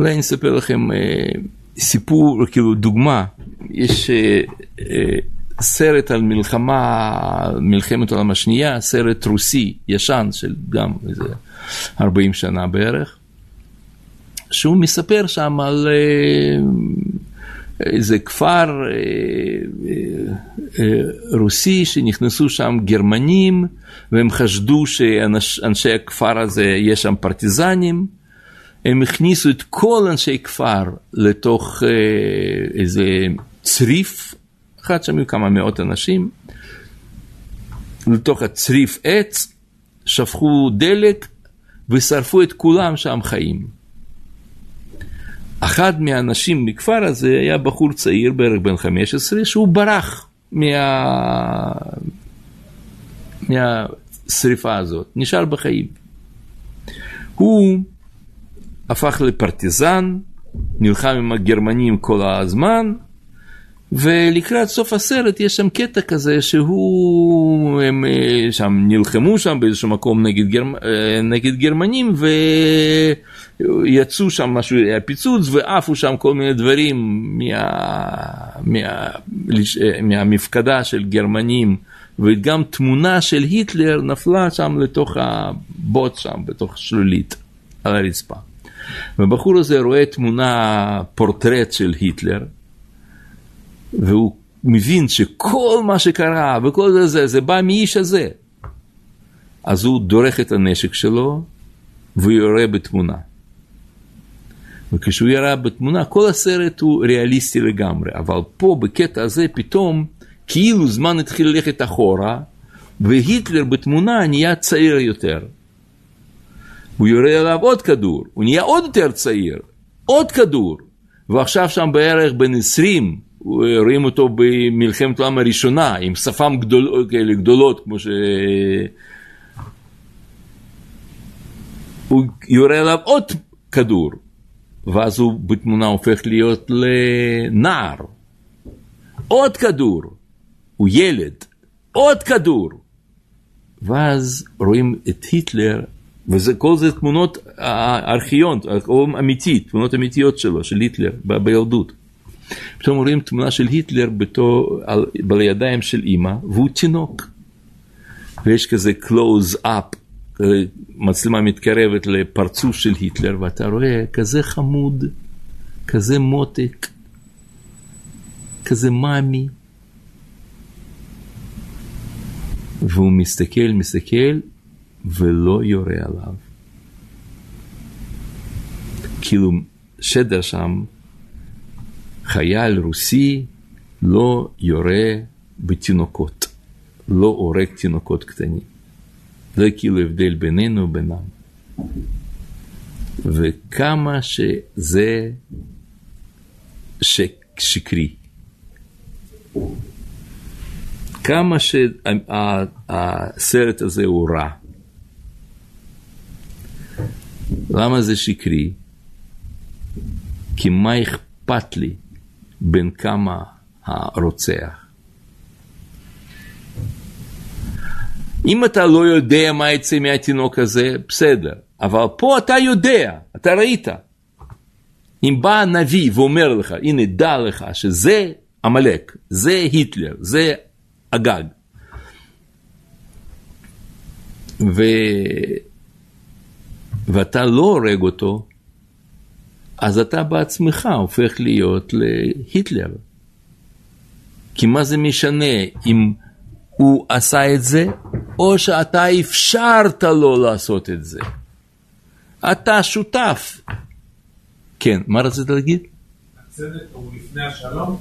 אולי אני אספר לכם אה, סיפור, כאילו דוגמה, יש אה, אה, סרט על מלחמה, מלחמת העולם השנייה, סרט רוסי ישן של גם איזה 40 שנה בערך, שהוא מספר שם על אה, איזה כפר אה, אה, רוסי שנכנסו שם גרמנים והם חשדו שאנשי הכפר הזה יש שם פרטיזנים. הם הכניסו את כל אנשי כפר לתוך אה, איזה צריף, אחד שם היו כמה מאות אנשים, לתוך הצריף עץ, שפכו דלק ושרפו את כולם שם חיים. אחד מהאנשים מכפר הזה היה בחור צעיר, בערך בן 15, שהוא ברח מה... מהשריפה הזאת, נשאר בחיים. הוא הפך לפרטיזן, נלחם עם הגרמנים כל הזמן, ולקראת סוף הסרט יש שם קטע כזה שהוא, הם אה, שם נלחמו שם באיזשהו מקום נגד, גרמ, אה, נגד גרמנים ויצאו שם משהו, היה פיצוץ ועפו שם כל מיני דברים מה, מה, אה, מהמפקדה של גרמנים וגם תמונה של היטלר נפלה שם לתוך הבוט שם, בתוך שלולית על הרצפה. והבחור הזה רואה תמונה, פורטרט של היטלר, והוא מבין שכל מה שקרה וכל זה, זה, זה בא מאיש הזה. אז הוא דורך את הנשק שלו והוא יורה בתמונה. וכשהוא ירה בתמונה, כל הסרט הוא ריאליסטי לגמרי, אבל פה בקטע הזה פתאום כאילו זמן התחיל ללכת אחורה, והיטלר בתמונה נהיה צעיר יותר. הוא יורה עליו עוד כדור, הוא נהיה עוד יותר צעיר, עוד כדור, ועכשיו שם בערך בן 20, רואים אותו במלחמת העולם הראשונה, עם שפם גדול, כאלה גדולות, כמו ש... הוא יורה עליו עוד כדור, ואז הוא בתמונה הופך להיות לנער. עוד כדור, הוא ילד, עוד כדור. ואז רואים את היטלר וכל זה תמונות ארכיון, אמיתית, תמונות אמיתיות שלו, של היטלר בילדות. פתאום רואים תמונה של היטלר בתו, על, בידיים של אימא, והוא תינוק. ויש כזה close up, מצלמה מתקרבת לפרצוף של היטלר, ואתה רואה כזה חמוד, כזה מותק, כזה מאמי. והוא מסתכל, מסתכל, ולא יורה עליו. כאילו שדר שם, חייל רוסי לא יורה בתינוקות, לא הורג תינוקות קטנים. זה כאילו הבדל בינינו ובינם. וכמה שזה שקרי. כמה שהסרט הזה הוא רע. למה זה שקרי? כי מה אכפת לי בין כמה הרוצח? אם אתה לא יודע מה יצא מהתינוק הזה, בסדר, אבל פה אתה יודע, אתה ראית. אם בא הנביא ואומר לך, הנה דע לך שזה עמלק, זה היטלר, זה הגג. ו... ואתה לא הורג אותו, אז אתה בעצמך הופך להיות להיטלר. כי מה זה משנה אם הוא עשה את זה, או שאתה אפשרת לו לעשות את זה. אתה שותף. כן, מה רצית להגיד? הצדק הוא לפני השלום?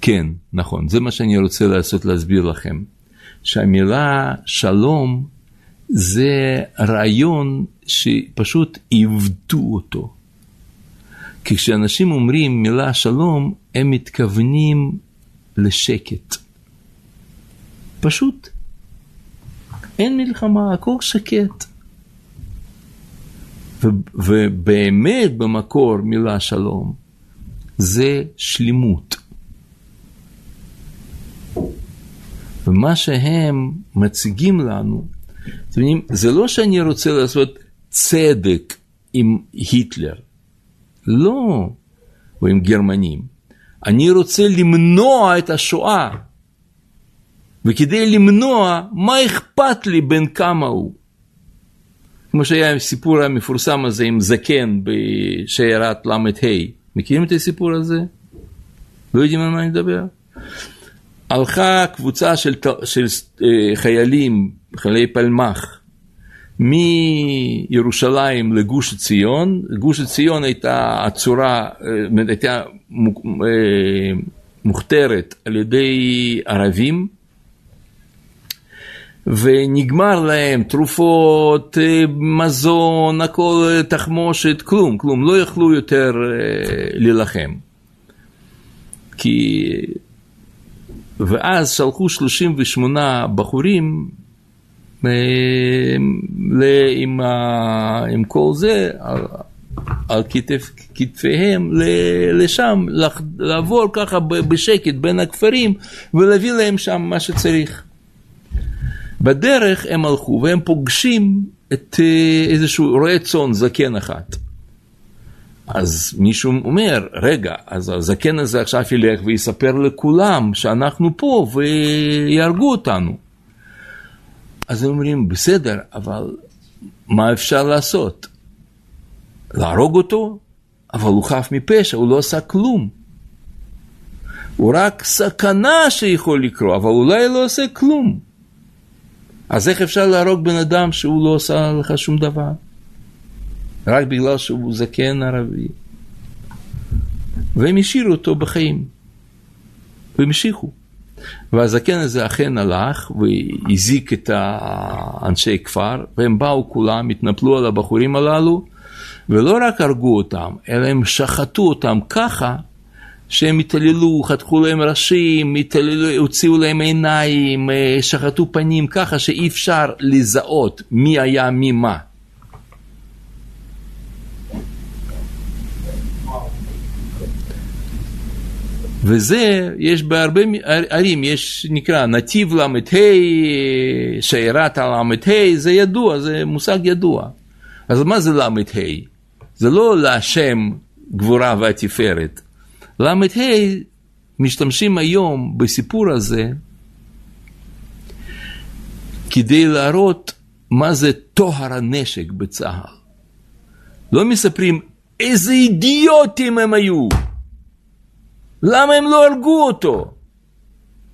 כן, נכון. זה מה שאני רוצה לעשות, להסביר לכם. שהמילה שלום זה רעיון שפשוט עיוותו אותו. כי כשאנשים אומרים מילה שלום, הם מתכוונים לשקט. פשוט. אין מלחמה, הכל שקט. ובאמת במקור מילה שלום זה שלמות. ומה שהם מציגים לנו זה לא שאני רוצה לעשות צדק עם היטלר. לא, או עם גרמנים. אני רוצה למנוע את השואה. וכדי למנוע, מה אכפת לי בין כמה הוא? כמו שהיה הסיפור המפורסם הזה עם זקן בשיירת ל"ה. מכירים את הסיפור הזה? לא יודעים על מה אני מדבר? הלכה קבוצה של, של אה, חיילים, חיילי פלמ"ח, מירושלים לגוש עציון, גוש עציון הייתה הצורה, אה, הייתה אה, מוכתרת על ידי ערבים, ונגמר להם תרופות, מזון, הכל, תחמושת, כלום, כלום, לא יכלו יותר להילחם. כי... ואז שלחו 38 בחורים עם, עם כל זה על, על כתף, כתפיהם לשם, לעבור ככה בשקט בין הכפרים ולהביא להם שם מה שצריך. בדרך הם הלכו והם פוגשים את אה, איזשהו רועה צאן זקן אחת. אז מישהו אומר, רגע, אז הזקן הזה עכשיו ילך ויספר לכולם שאנחנו פה ויהרגו אותנו. אז הם אומרים, בסדר, אבל מה אפשר לעשות? להרוג אותו? אבל הוא חף מפשע, הוא לא עשה כלום. הוא רק סכנה שיכול לקרות, אבל אולי לא עושה כלום. אז איך אפשר להרוג בן אדם שהוא לא עושה לך שום דבר? רק בגלל שהוא זקן ערבי. והם השאירו אותו בחיים, והם המשיכו. והזקן הזה אכן הלך והזיק את האנשי כפר, והם באו כולם, התנפלו על הבחורים הללו, ולא רק הרגו אותם, אלא הם שחטו אותם ככה שהם התעללו, חתכו להם ראשים, התעללו, הוציאו להם עיניים, אה, שחטו פנים ככה שאי אפשר לזהות מי היה מי מה. וזה, יש בהרבה ערים, יש, נקרא, נתיב ל"ה, שיירת הל"ה, זה ידוע, זה מושג ידוע. אז מה זה ל"ה? זה לא להשם גבורה והתפארת. ל"ה, משתמשים היום בסיפור הזה כדי להראות מה זה טוהר הנשק בצה"ל. לא מספרים איזה אידיוטים הם היו. למה הם לא הרגו אותו?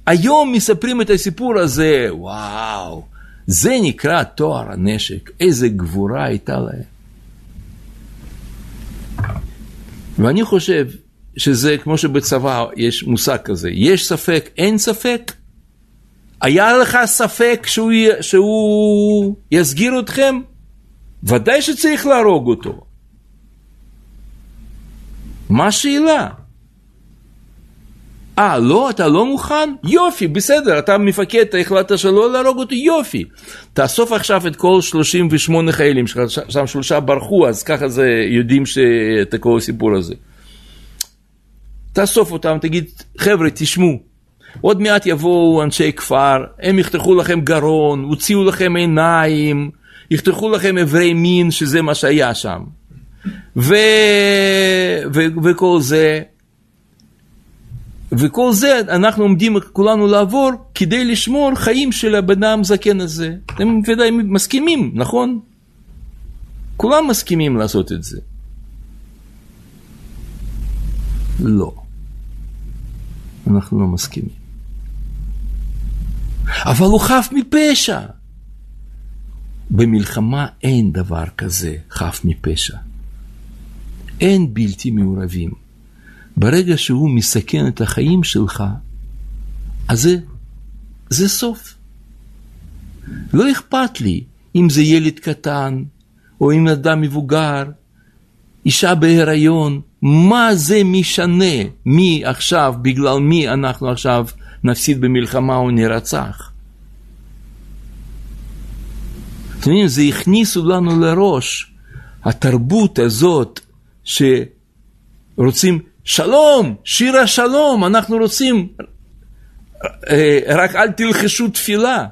היום מספרים את הסיפור הזה, וואו, זה נקרא תואר הנשק, איזה גבורה הייתה להם. ואני חושב שזה כמו שבצבא יש מושג כזה, יש ספק, אין ספק. היה לך ספק שהוא, שהוא יסגיר אתכם? ודאי שצריך להרוג אותו. מה השאלה? אה, לא? אתה לא מוכן? יופי, בסדר, אתה מפקד, אתה החלטת שלא להרוג אותי, יופי. תאסוף עכשיו את כל 38 חיילים שלך, שם שלושה ברחו, אז ככה זה, יודעים את כל הסיפור הזה. תאסוף אותם, תגיד, חבר'ה, תשמעו, עוד מעט יבואו אנשי כפר, הם יחתכו לכם גרון, הוציאו לכם עיניים, יחתכו לכם אברי מין, שזה מה שהיה שם. ו... ו... וכל זה. וכל זה אנחנו עומדים כולנו לעבור כדי לשמור חיים של הבן אדם זקן הזה. הם ודאי מסכימים, נכון? כולם מסכימים לעשות את זה. לא. אנחנו לא מסכימים. אבל הוא חף מפשע. במלחמה אין דבר כזה חף מפשע. אין בלתי מעורבים. ברגע שהוא מסכן את החיים שלך, אז זה, זה סוף. לא אכפת לי אם זה ילד קטן, או אם אדם מבוגר, אישה בהיריון, מה זה משנה מי עכשיו, בגלל מי אנחנו עכשיו נפסיד במלחמה או נרצח? אתם יודעים, זה הכניסו לנו לראש, התרבות הזאת שרוצים שלום, שיר השלום, אנחנו רוצים, אה, רק אל תלחשו תפילה.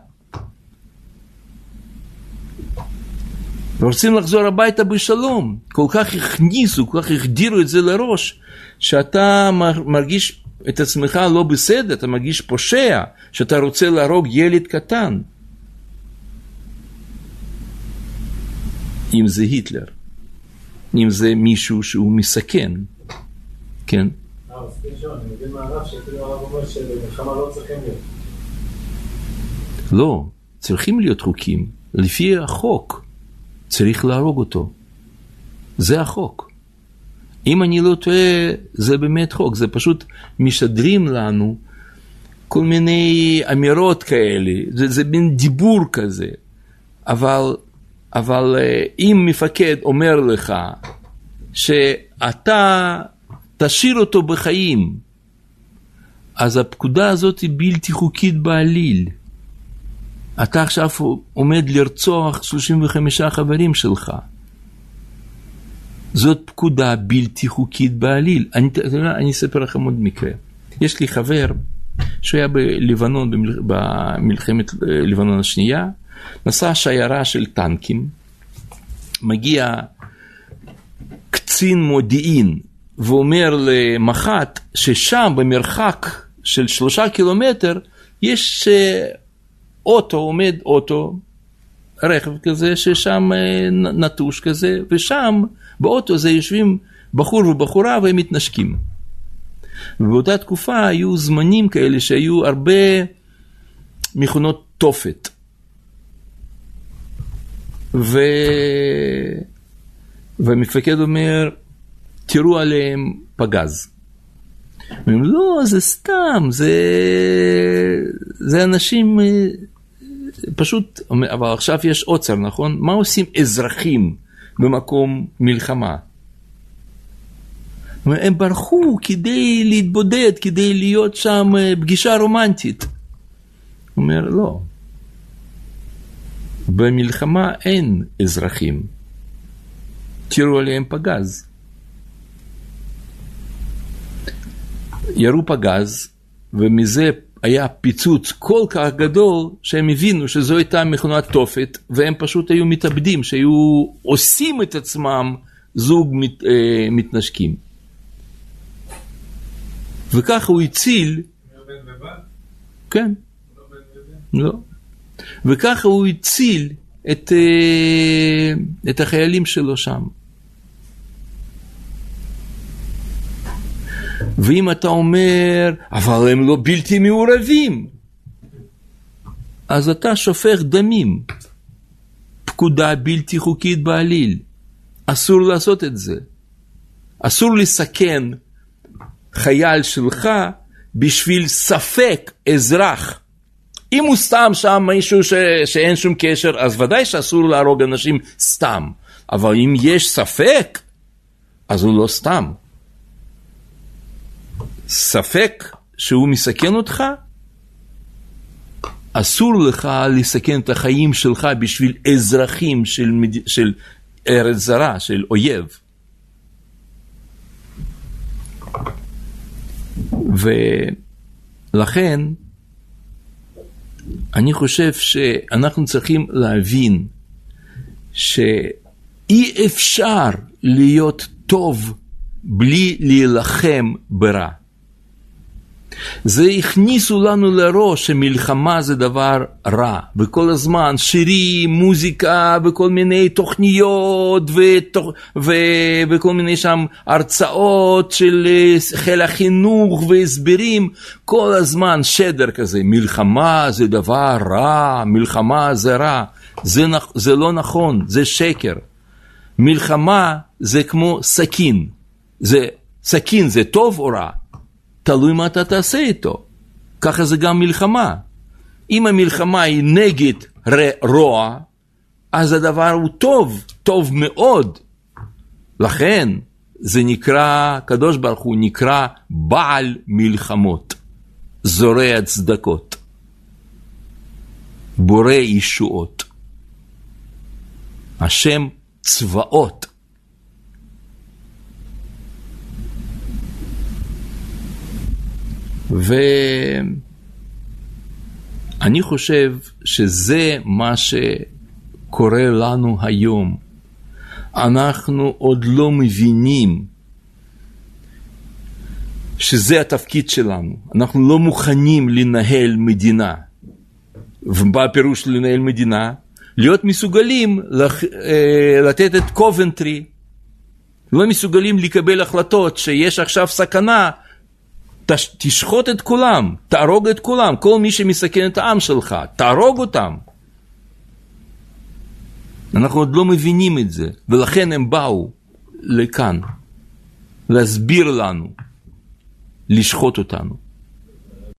ורוצים לחזור הביתה בשלום. כל כך הכניסו, כל כך החדירו את זה לראש, שאתה מרגיש את עצמך לא בסדר, אתה מרגיש פושע, שאתה רוצה להרוג ילד קטן. אם זה היטלר, אם זה מישהו שהוא מסכן, כן? לא, צריכים להיות חוקים. לפי החוק צריך להרוג אותו. זה החוק. אם אני לא טועה, זה באמת חוק, זה פשוט משדרים לנו כל מיני אמירות כאלה, זה, זה מין דיבור כזה, אבל, אבל אה, אם מפקד אומר לך שאתה תשאיר אותו בחיים, אז הפקודה הזאת היא בלתי חוקית בעליל. אתה עכשיו עומד לרצוח 35 חברים שלך. זאת פקודה בלתי חוקית בעליל. אני, אני אספר לכם עוד מקרה. יש לי חבר שהיה בלבנון, במלחמת אה, לבנון השנייה, נסע שיירה של טנקים, מגיע קצין מודיעין ואומר למח"ט ששם במרחק של שלושה קילומטר יש אה, אוטו, עומד אוטו, רכב כזה ששם אה, נטוש כזה, ושם באוטו הזה יושבים בחור ובחורה והם מתנשקים. ובאותה תקופה היו זמנים כאלה שהיו הרבה מכונות תופת. ו... והמפקד אומר, תראו עליהם פגז. אומרים, לא, זה סתם, זה, זה אנשים, אה, פשוט, אבל עכשיו יש עוצר, נכון? מה עושים אזרחים במקום מלחמה? הם ברחו כדי להתבודד, כדי להיות שם אה, פגישה רומנטית. הוא אומר, לא. במלחמה אין אזרחים. תראו עליהם פגז. ירו פגז, ומזה היה פיצוץ כל כך גדול, שהם הבינו שזו הייתה מכונת תופת, והם פשוט היו מתאבדים, שהיו עושים את עצמם זוג מת, אה, מתנשקים. וככה הוא הציל... כן. לא. וככה הוא הציל את, אה, את החיילים שלו שם. ואם אתה אומר, אבל הם לא בלתי מעורבים, אז אתה שופך דמים. פקודה בלתי חוקית בעליל. אסור לעשות את זה. אסור לסכן חייל שלך בשביל ספק אזרח. אם הוא סתם שם מישהו ש... שאין שום קשר, אז ודאי שאסור להרוג אנשים סתם. אבל אם יש ספק, אז הוא לא סתם. ספק שהוא מסכן אותך, אסור לך לסכן את החיים שלך בשביל אזרחים של, מד... של ארץ זרה, של אויב. ולכן, אני חושב שאנחנו צריכים להבין שאי אפשר להיות טוב בלי להילחם ברע. זה הכניסו לנו לראש שמלחמה זה דבר רע, וכל הזמן שירים, מוזיקה וכל מיני תוכניות ותוכ... ו... וכל מיני שם הרצאות של אה, חיל החינוך והסברים, כל הזמן שדר כזה, מלחמה זה דבר רע, מלחמה זה רע, זה, נכ... זה לא נכון, זה שקר. מלחמה זה כמו סכין, זה, סכין זה טוב או רע? תלוי מה אתה תעשה איתו. ככה זה גם מלחמה. אם המלחמה היא נגד רוע, אז הדבר הוא טוב, טוב מאוד. לכן זה נקרא, הקדוש ברוך הוא נקרא בעל מלחמות, זורע צדקות, בורא ישועות. השם צבאות. ואני חושב שזה מה שקורה לנו היום. אנחנו עוד לא מבינים שזה התפקיד שלנו. אנחנו לא מוכנים לנהל מדינה. ומה הפירוש לנהל מדינה? להיות מסוגלים לח... אה, לתת את קובנטרי, לא מסוגלים לקבל החלטות שיש עכשיו סכנה. תשחוט את כולם, תהרוג את כולם, כל מי שמסכן את העם שלך, תהרוג אותם. אנחנו עוד לא מבינים את זה, ולכן הם באו לכאן להסביר לנו, לשחוט אותנו.